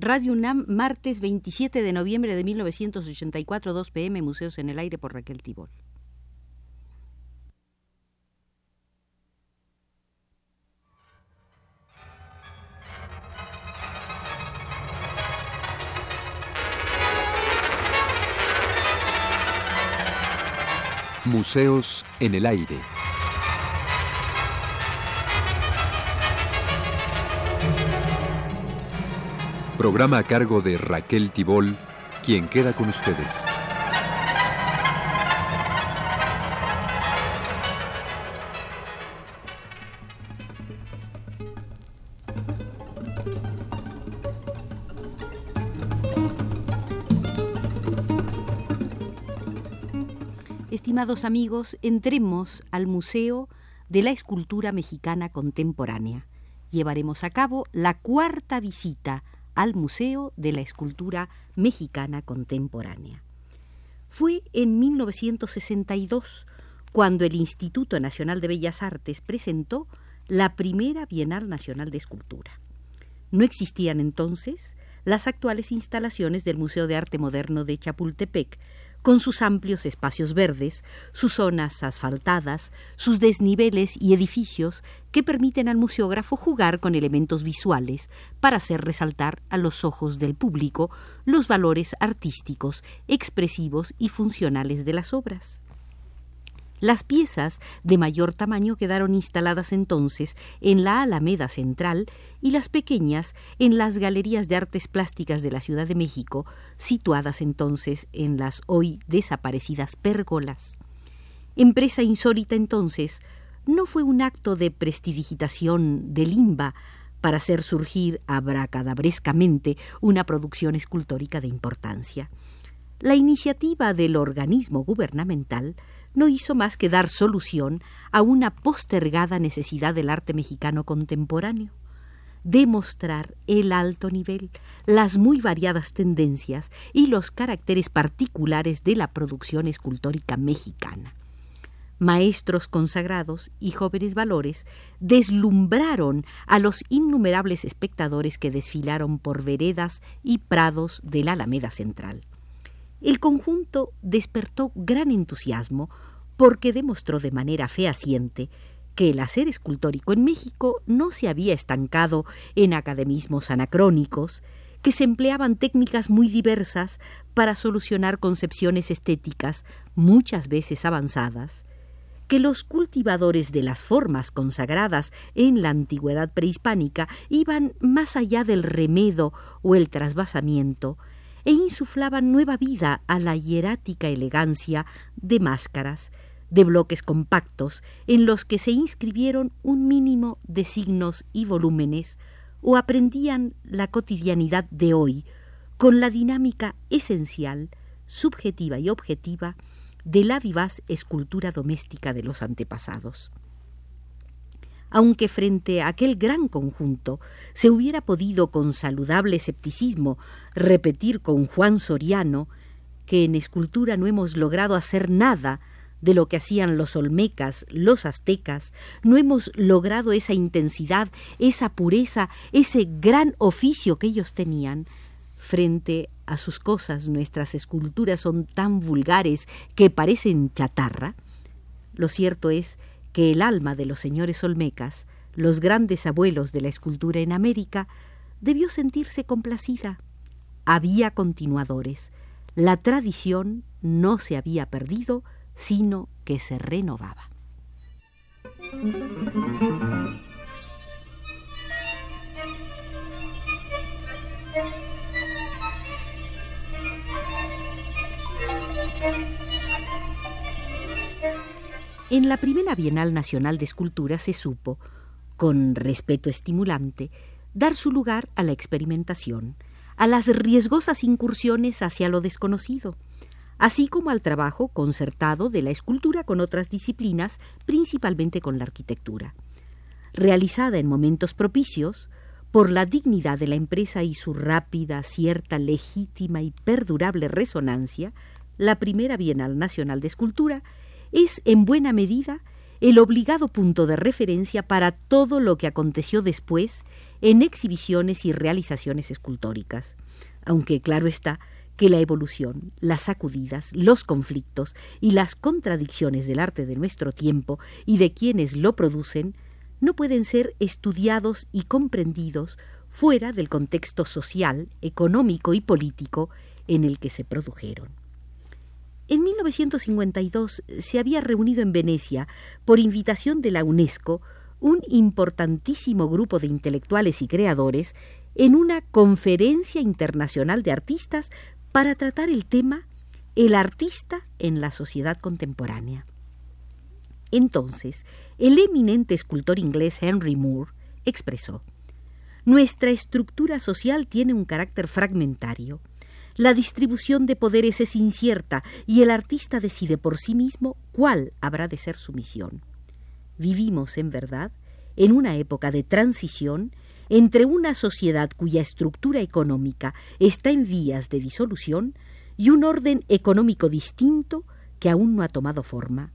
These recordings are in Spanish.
Radio UNAM, martes 27 de noviembre de 1984, 2 pm, Museos en el Aire por Raquel Tibol. Museos en el Aire. Programa a cargo de Raquel Tibol, quien queda con ustedes. Estimados amigos, entremos al Museo de la Escultura Mexicana Contemporánea. Llevaremos a cabo la cuarta visita al Museo de la Escultura Mexicana Contemporánea. Fue en 1962 cuando el Instituto Nacional de Bellas Artes presentó la primera Bienal Nacional de Escultura. No existían entonces las actuales instalaciones del Museo de Arte Moderno de Chapultepec, con sus amplios espacios verdes, sus zonas asfaltadas, sus desniveles y edificios que permiten al museógrafo jugar con elementos visuales para hacer resaltar a los ojos del público los valores artísticos, expresivos y funcionales de las obras. Las piezas de mayor tamaño quedaron instaladas entonces en la Alameda Central y las pequeñas en las galerías de artes plásticas de la Ciudad de México, situadas entonces en las hoy desaparecidas pérgolas. Empresa insólita entonces, no fue un acto de prestidigitación de limba para hacer surgir abracadabrescamente una producción escultórica de importancia. La iniciativa del organismo gubernamental no hizo más que dar solución a una postergada necesidad del arte mexicano contemporáneo demostrar el alto nivel, las muy variadas tendencias y los caracteres particulares de la producción escultórica mexicana. Maestros consagrados y jóvenes valores deslumbraron a los innumerables espectadores que desfilaron por veredas y prados de la Alameda Central. El conjunto despertó gran entusiasmo porque demostró de manera fehaciente que el hacer escultórico en México no se había estancado en academismos anacrónicos, que se empleaban técnicas muy diversas para solucionar concepciones estéticas muchas veces avanzadas, que los cultivadores de las formas consagradas en la antigüedad prehispánica iban más allá del remedo o el trasvasamiento e insuflaban nueva vida a la hierática elegancia de máscaras, de bloques compactos en los que se inscribieron un mínimo de signos y volúmenes o aprendían la cotidianidad de hoy con la dinámica esencial, subjetiva y objetiva de la vivaz escultura doméstica de los antepasados. Aunque frente a aquel gran conjunto se hubiera podido con saludable escepticismo repetir con Juan Soriano que en escultura no hemos logrado hacer nada de lo que hacían los olmecas, los aztecas, no hemos logrado esa intensidad, esa pureza, ese gran oficio que ellos tenían. Frente a sus cosas nuestras esculturas son tan vulgares que parecen chatarra. Lo cierto es que el alma de los señores olmecas, los grandes abuelos de la escultura en América, debió sentirse complacida. Había continuadores. La tradición no se había perdido, sino que se renovaba. En la primera Bienal Nacional de Escultura se supo, con respeto estimulante, dar su lugar a la experimentación, a las riesgosas incursiones hacia lo desconocido, así como al trabajo concertado de la escultura con otras disciplinas, principalmente con la arquitectura. Realizada en momentos propicios, por la dignidad de la empresa y su rápida, cierta, legítima y perdurable resonancia, la primera Bienal Nacional de Escultura es, en buena medida, el obligado punto de referencia para todo lo que aconteció después en exhibiciones y realizaciones escultóricas, aunque claro está que la evolución, las sacudidas, los conflictos y las contradicciones del arte de nuestro tiempo y de quienes lo producen no pueden ser estudiados y comprendidos fuera del contexto social, económico y político en el que se produjeron. En 1952 se había reunido en Venecia, por invitación de la UNESCO, un importantísimo grupo de intelectuales y creadores en una conferencia internacional de artistas para tratar el tema El artista en la sociedad contemporánea. Entonces, el eminente escultor inglés Henry Moore expresó Nuestra estructura social tiene un carácter fragmentario. La distribución de poderes es incierta y el artista decide por sí mismo cuál habrá de ser su misión. Vivimos, en verdad, en una época de transición entre una sociedad cuya estructura económica está en vías de disolución y un orden económico distinto que aún no ha tomado forma.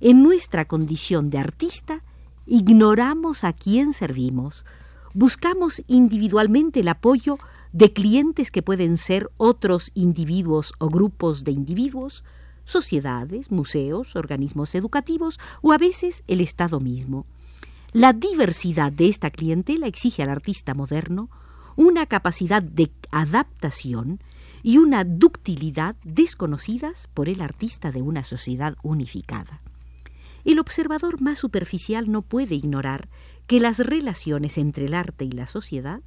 En nuestra condición de artista, ignoramos a quién servimos, buscamos individualmente el apoyo de clientes que pueden ser otros individuos o grupos de individuos, sociedades, museos, organismos educativos o a veces el Estado mismo. La diversidad de esta clientela exige al artista moderno una capacidad de adaptación y una ductilidad desconocidas por el artista de una sociedad unificada. El observador más superficial no puede ignorar que las relaciones entre el arte y la sociedad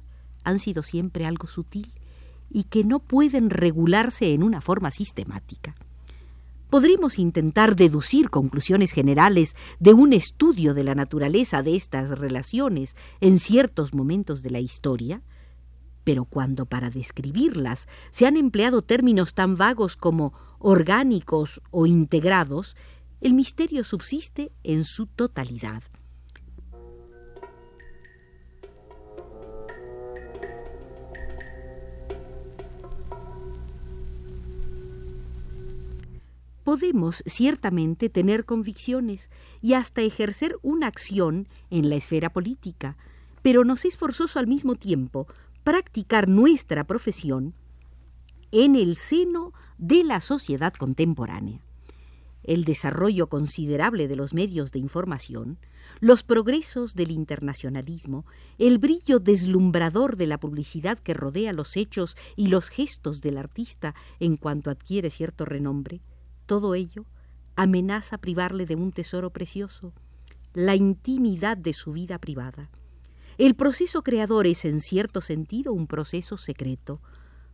han sido siempre algo sutil y que no pueden regularse en una forma sistemática. Podríamos intentar deducir conclusiones generales de un estudio de la naturaleza de estas relaciones en ciertos momentos de la historia, pero cuando para describirlas se han empleado términos tan vagos como orgánicos o integrados, el misterio subsiste en su totalidad. Podemos ciertamente tener convicciones y hasta ejercer una acción en la esfera política, pero nos es forzoso al mismo tiempo practicar nuestra profesión en el seno de la sociedad contemporánea. El desarrollo considerable de los medios de información, los progresos del internacionalismo, el brillo deslumbrador de la publicidad que rodea los hechos y los gestos del artista en cuanto adquiere cierto renombre, todo ello amenaza privarle de un tesoro precioso, la intimidad de su vida privada. El proceso creador es en cierto sentido un proceso secreto.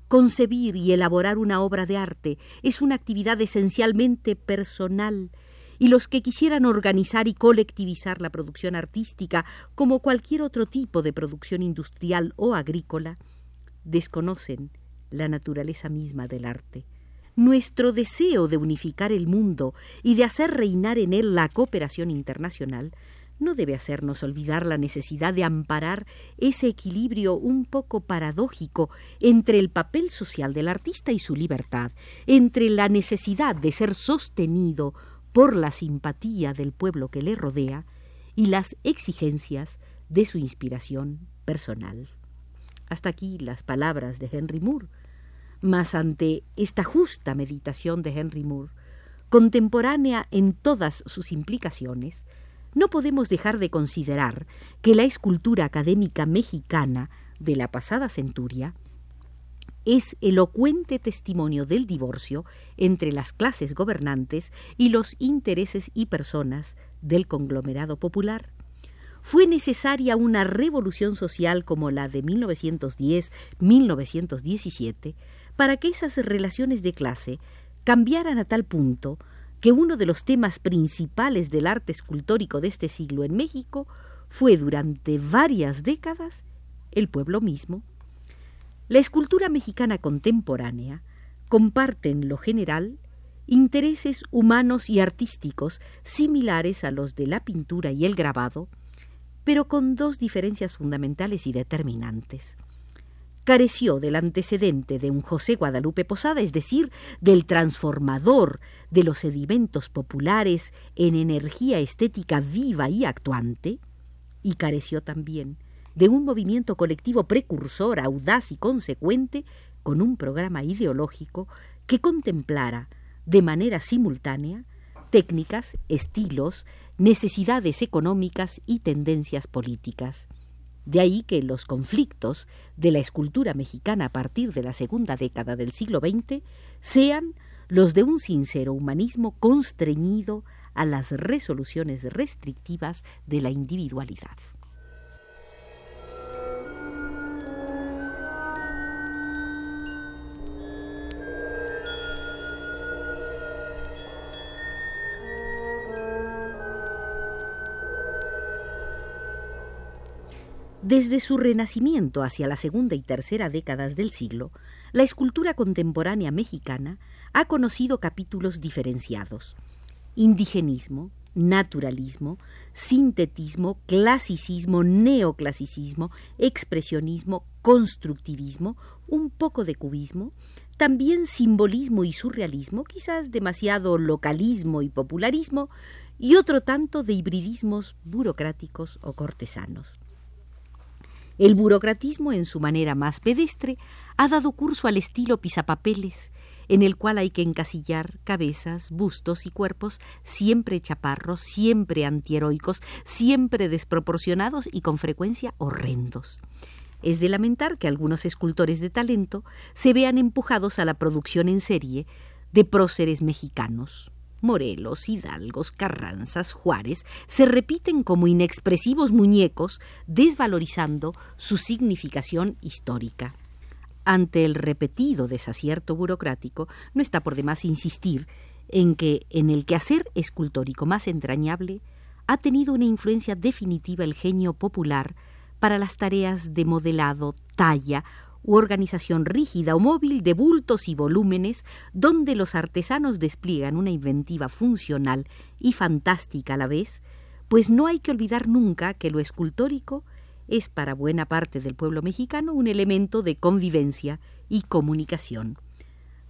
Concebir y elaborar una obra de arte es una actividad esencialmente personal, y los que quisieran organizar y colectivizar la producción artística como cualquier otro tipo de producción industrial o agrícola, desconocen la naturaleza misma del arte. Nuestro deseo de unificar el mundo y de hacer reinar en él la cooperación internacional no debe hacernos olvidar la necesidad de amparar ese equilibrio un poco paradójico entre el papel social del artista y su libertad, entre la necesidad de ser sostenido por la simpatía del pueblo que le rodea y las exigencias de su inspiración personal. Hasta aquí las palabras de Henry Moore, mas ante esta justa meditación de Henry Moore, contemporánea en todas sus implicaciones, no podemos dejar de considerar que la escultura académica mexicana de la pasada centuria es elocuente testimonio del divorcio entre las clases gobernantes y los intereses y personas del conglomerado popular. Fue necesaria una revolución social como la de 1910-1917 para que esas relaciones de clase cambiaran a tal punto que uno de los temas principales del arte escultórico de este siglo en México fue durante varias décadas el pueblo mismo. La escultura mexicana contemporánea comparte en lo general intereses humanos y artísticos similares a los de la pintura y el grabado, pero con dos diferencias fundamentales y determinantes. Careció del antecedente de un José Guadalupe Posada, es decir, del transformador de los sedimentos populares en energía estética viva y actuante, y careció también de un movimiento colectivo precursor, audaz y consecuente, con un programa ideológico que contemplara de manera simultánea técnicas, estilos, necesidades económicas y tendencias políticas. De ahí que los conflictos de la escultura mexicana a partir de la segunda década del siglo XX sean los de un sincero humanismo constreñido a las resoluciones restrictivas de la individualidad. Desde su renacimiento hacia la segunda y tercera décadas del siglo, la escultura contemporánea mexicana ha conocido capítulos diferenciados. Indigenismo, naturalismo, sintetismo, clasicismo, neoclasicismo, expresionismo, constructivismo, un poco de cubismo, también simbolismo y surrealismo, quizás demasiado localismo y popularismo, y otro tanto de hibridismos burocráticos o cortesanos. El burocratismo, en su manera más pedestre, ha dado curso al estilo pisapapeles, en el cual hay que encasillar cabezas, bustos y cuerpos siempre chaparros, siempre antiheroicos, siempre desproporcionados y con frecuencia horrendos. Es de lamentar que algunos escultores de talento se vean empujados a la producción en serie de próceres mexicanos, Morelos, Hidalgos, Carranzas, Juárez, se repiten como inexpresivos muñecos, desvalorizando su significación histórica. Ante el repetido desacierto burocrático, no está por demás insistir en que en el quehacer escultórico más entrañable ha tenido una influencia definitiva el genio popular para las tareas de modelado, talla u organización rígida o móvil de bultos y volúmenes donde los artesanos despliegan una inventiva funcional y fantástica a la vez, pues no hay que olvidar nunca que lo escultórico es para buena parte del pueblo mexicano un elemento de convivencia y comunicación.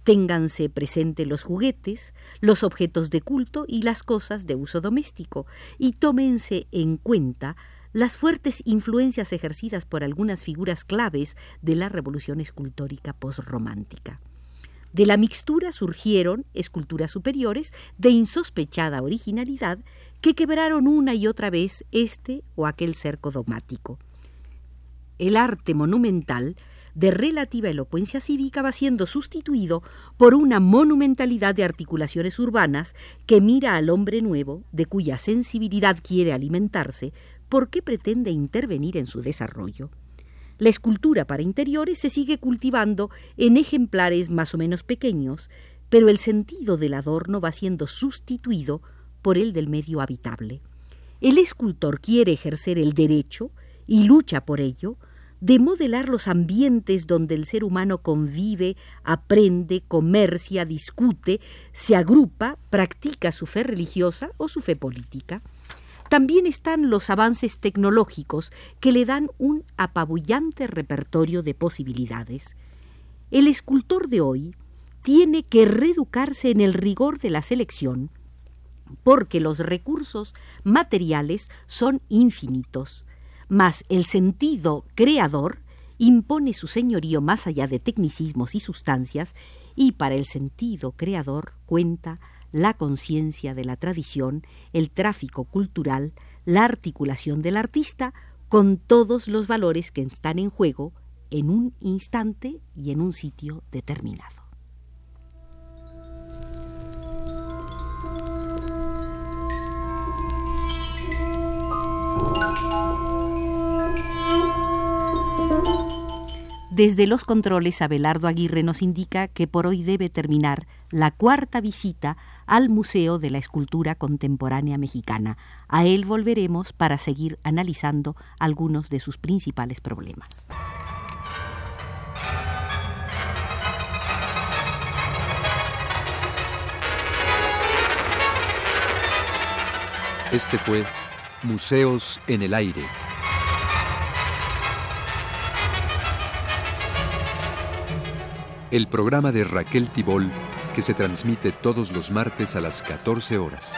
Ténganse presente los juguetes, los objetos de culto y las cosas de uso doméstico, y tómense en cuenta las fuertes influencias ejercidas por algunas figuras claves de la revolución escultórica posromántica. De la mixtura surgieron esculturas superiores de insospechada originalidad que quebraron una y otra vez este o aquel cerco dogmático. El arte monumental de relativa elocuencia cívica va siendo sustituido por una monumentalidad de articulaciones urbanas que mira al hombre nuevo, de cuya sensibilidad quiere alimentarse, ¿por qué pretende intervenir en su desarrollo? La escultura para interiores se sigue cultivando en ejemplares más o menos pequeños, pero el sentido del adorno va siendo sustituido por el del medio habitable. El escultor quiere ejercer el derecho, y lucha por ello, de modelar los ambientes donde el ser humano convive, aprende, comercia, discute, se agrupa, practica su fe religiosa o su fe política. También están los avances tecnológicos que le dan un apabullante repertorio de posibilidades. El escultor de hoy tiene que reeducarse en el rigor de la selección porque los recursos materiales son infinitos, mas el sentido creador impone su señorío más allá de tecnicismos y sustancias y para el sentido creador cuenta la conciencia de la tradición, el tráfico cultural, la articulación del artista con todos los valores que están en juego en un instante y en un sitio determinado. Desde los controles, Abelardo Aguirre nos indica que por hoy debe terminar la cuarta visita al Museo de la Escultura Contemporánea Mexicana. A él volveremos para seguir analizando algunos de sus principales problemas. Este fue Museos en el Aire. El programa de Raquel Tibol que se transmite todos los martes a las 14 horas.